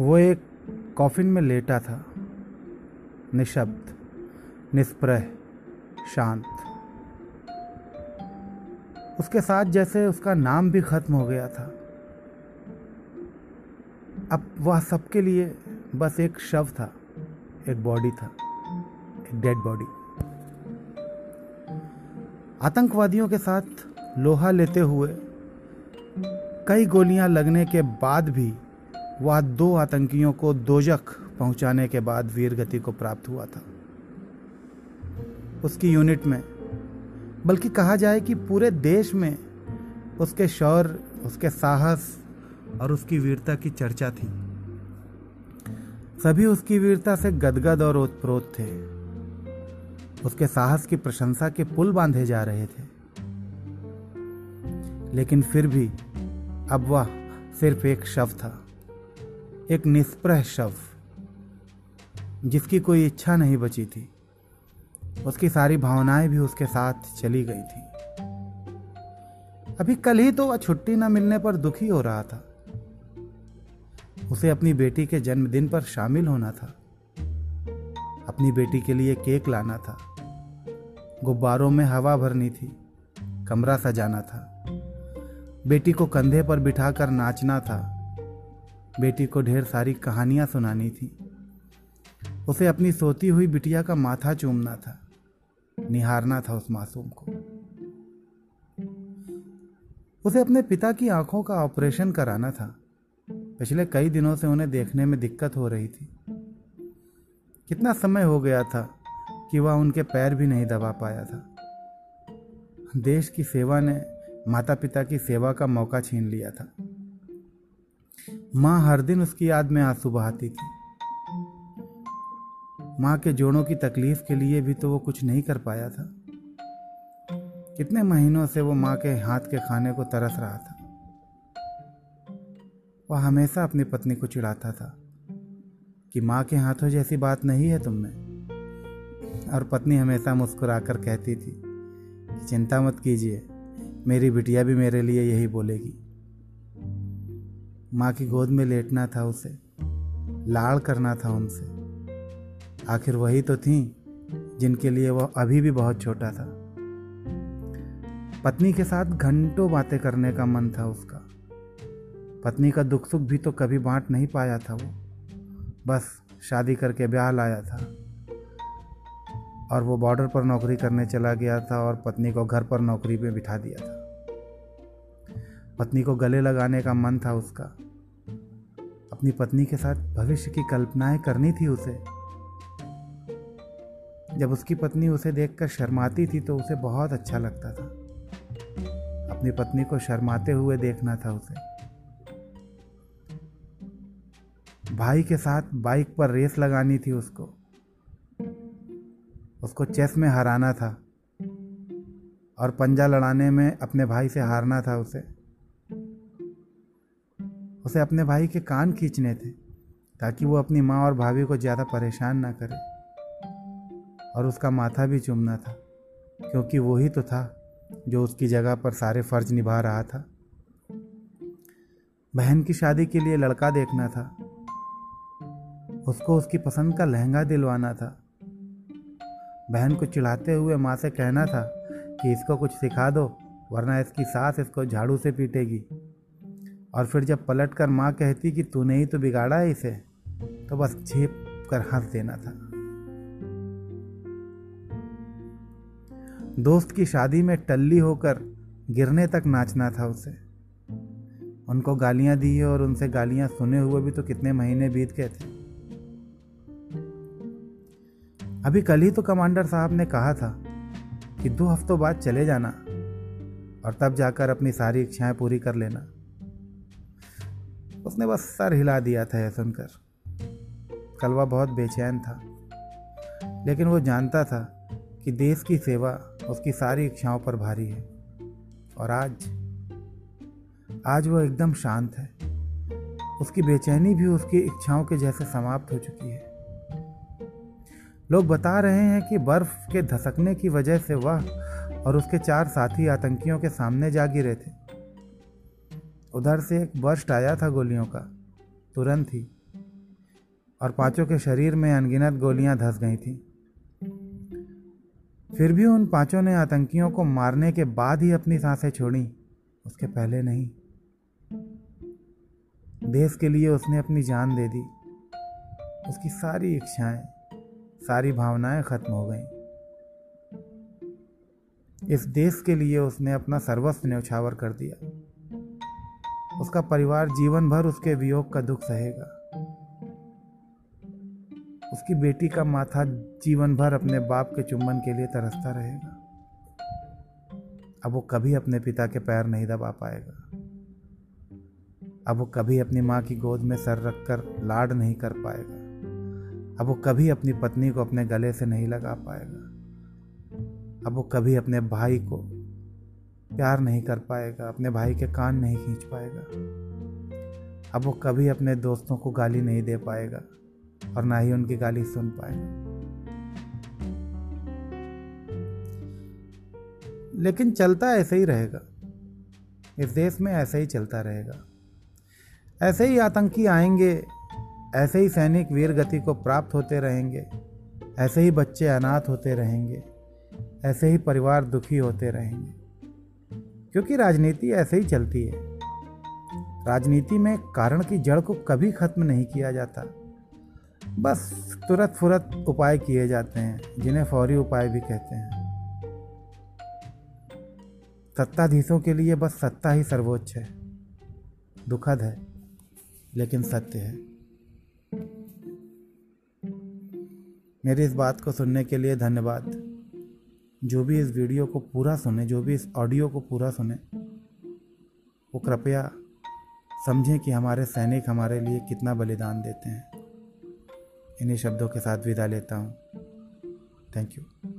वो एक कॉफिन में लेटा था। निशब्द, निष्प्रह, शांत। उसके साथ जैसे उसका नाम भी खत्म हो गया था। अब वह सबके लिए बस एक शव था, एक बॉडी था, एक डेड बॉडी। आतंकवादियों के साथ लोहा लेते हुए कई गोलियाँ लगने के बाद भी वह दो आतंकियों को दोजख पहुँचाने के बाद वीर गति को प्राप्त हुआ था। उसकी यूनिट में, बल्कि कहा जाए कि पूरे देश में उसके शौर्य, उसके साहस और उसकी वीरता की चर्चा थी। सभी उसकी वीरता से गदगद और ओतप्रोत थे। उसके साहस की प्रशंसा के पुल बांधे जा रहे थे। लेकिन फिर भी अब वह सिर्फ़ एक शव था। एक निष्प्रह शव, जिसकी कोई इच्छा नहीं बची थी। उसकी सारी भावनाएँ भी उसके साथ चली गई थी। अभी कल ही तो वह छुट्टी न मिलने पर दुखी हो रहा था। उसे अपनी बेटी के जन्मदिन पर शामिल होना था। अपनी बेटी के लिए केक लाना था। गुब्बारों में हवा भरनी थी। कमरा सजाना था। बेटी को कंधे पर बिठाकर नाचना था। बेटी को ढेर सारी कहानियाँ सुनानी थी। उसे अपनी सोती हुई बिटिया का माथा चूमना था। निहारना था उस मासूम को। उसे अपने पिता की आँखों का ऑपरेशन कराना था। पिछले कई दिनों से उन्हें देखने में दिक्कत हो रही थी। कितना समय हो गया था कि वह उनके पैर भी नहीं दबा पाया था। देश की सेवा ने माता पिता की सेवा का मौका छीन लिया था। माँ हर दिन उसकी याद में आँसू बहाती थी। माँ के जोड़ों की तकलीफ़ के लिए भी तो वो कुछ नहीं कर पाया था। कितने महीनों से वो माँ के हाथ के खाने को तरस रहा था। वह हमेशा अपनी पत्नी को चिढ़ाता था कि माँ के हाथों जैसी बात नहीं है तुम में। और पत्नी हमेशा मुस्कुराकर कहती थी चिंता मत कीजिए, मेरी बिटिया भी मेरे लिए यही बोलेगी। माँ की गोद में लेटना था उसे, लाड़ करना था उनसे। आखिर वही तो थी जिनके लिए वह अभी भी बहुत छोटा था। पत्नी के साथ घंटों बातें करने का मन था उसका। पत्नी का दुख सुख भी तो कभी बांट नहीं पाया था वो। बस शादी करके ब्याह लाया था। और वो बॉर्डर पर नौकरी करने चला गया था और पत्नी को घर पर नौकरी में बिठा दिया था। पत्नी को गले लगाने का मन था उसका। अपनी पत्नी के साथ भविष्य की कल्पनाएँ करनी थी उसे। जब उसकी पत्नी उसे देखकर शर्माती थी तो उसे बहुत अच्छा लगता था। अपनी पत्नी को शर्माते हुए देखना था उसे। भाई के साथ बाइक पर रेस लगानी थी उसको। उसको चेस में हराना था। और पंजा लड़ाने में अपने भाई से हारना था उसे। उसे अपने भाई के कान खींचने थे, ताकि वो अपनी माँ और भाभी को ज़्यादा परेशान ना करे। और उसका माथा भी चूमना था, क्योंकि वो ही तो था जो उसकी जगह पर सारे फ़र्ज़ निभा रहा था। बहन की शादी के लिए लड़का देखना था। उसको उसकी पसंद का लहंगा दिलवाना था। बहन को चिढ़ाते हुए माँ से कहना था कि इसको कुछ सिखा दो, वरना इसकी सास इसको झाड़ू से पीटेगी। और फिर जब पलट कर माँ कहती कि तूने ही तो बिगाड़ा है इसे तो बस झेप कर हंस देना था। दोस्त की शादी में टल्ली होकर गिरने तक नाचना था उसे। उनको गालियाँ दी और उनसे गालियाँ सुने हुए भी तो कितने महीने बीत गए थे। अभी कल ही तो कमांडर साहब ने कहा था कि दो हफ्तों बाद चले जाना और तब जाकर अपनी सारी इच्छाएँ पूरी कर लेना। उसने बस सर हिला दिया था यह सुनकर। कलवा बहुत बेचैन था। लेकिन वो जानता था कि देश की सेवा उसकी सारी इच्छाओं पर भारी है। और आज आज वो एकदम शांत है। उसकी बेचैनी भी उसकी इच्छाओं के जैसे समाप्त हो चुकी है। लोग बता रहे हैं कि बर्फ़ के धसकने की वजह से वह और उसके चार साथी आतंकियों के सामने जा गिरे थे। उधर से एक बर्स्ट आया था गोलियों का। तुरंत ही। और पाँचों के शरीर में अनगिनत गोलियाँ धस गई थीं। फिर भी उन पाँचों ने आतंकियों को मारने के बाद ही अपनी साँसें छोड़ी। उसके पहले नहीं। देश के लिए उसने अपनी जान दे दी। उसकी सारी इच्छाएँ, सारी भावनाएँ खत्म हो गईं। इस देश के लिए उसने अपना सर्वस्व न्यौछावर कर दिया। उसका परिवार जीवन भर उसके वियोग का दुख सहेगा। उसकी बेटी का माथा जीवन भर अपने बाप के चुम्बन के लिए तरसता रहेगा। अब वो कभी अपने पिता के पैर नहीं दबा पाएगा। अब वो कभी अपनी माँ की गोद में सर रखकर लाड नहीं कर पाएगा। अब वो कभी अपनी पत्नी को अपने गले से नहीं लगा पाएगा। अब वो कभी अपने भाई को प्यार नहीं कर पाएगा, अपने भाई के कान नहीं खींच पाएगा। अब वो कभी अपने दोस्तों को गाली नहीं दे पाएगा और ना ही उनकी गाली सुन पाएगा। लेकिन चलता ऐसे ही रहेगा। इस देश में ऐसे ही चलता रहेगा। ऐसे ही आतंकी आएँगे, ऐसे ही सैनिक वीर गति को प्राप्त होते रहेंगे, ऐसे ही बच्चे अनाथ होते रहेंगे, ऐसे ही परिवार दुखी होते रहेंगे। क्योंकि राजनीति ऐसे ही चलती है। राजनीति में कारण की जड़ को कभी खत्म नहीं किया जाता। बस तुरंत फुरत उपाय किए जाते हैं, जिन्हें फौरी उपाय भी कहते हैं। सत्ताधीशों के लिए बस सत्ता ही सर्वोच्च है। दुखद है, लेकिन सत्य है। मेरी इस बात को सुनने के लिए धन्यवाद। जो भी इस वीडियो को पूरा सुने, जो भी इस ऑडियो को पूरा सुने, वो कृपया समझें कि हमारे सैनिक हमारे लिए कितना बलिदान देते हैं। इन्हीं शब्दों के साथ विदा लेता हूँ। Thank you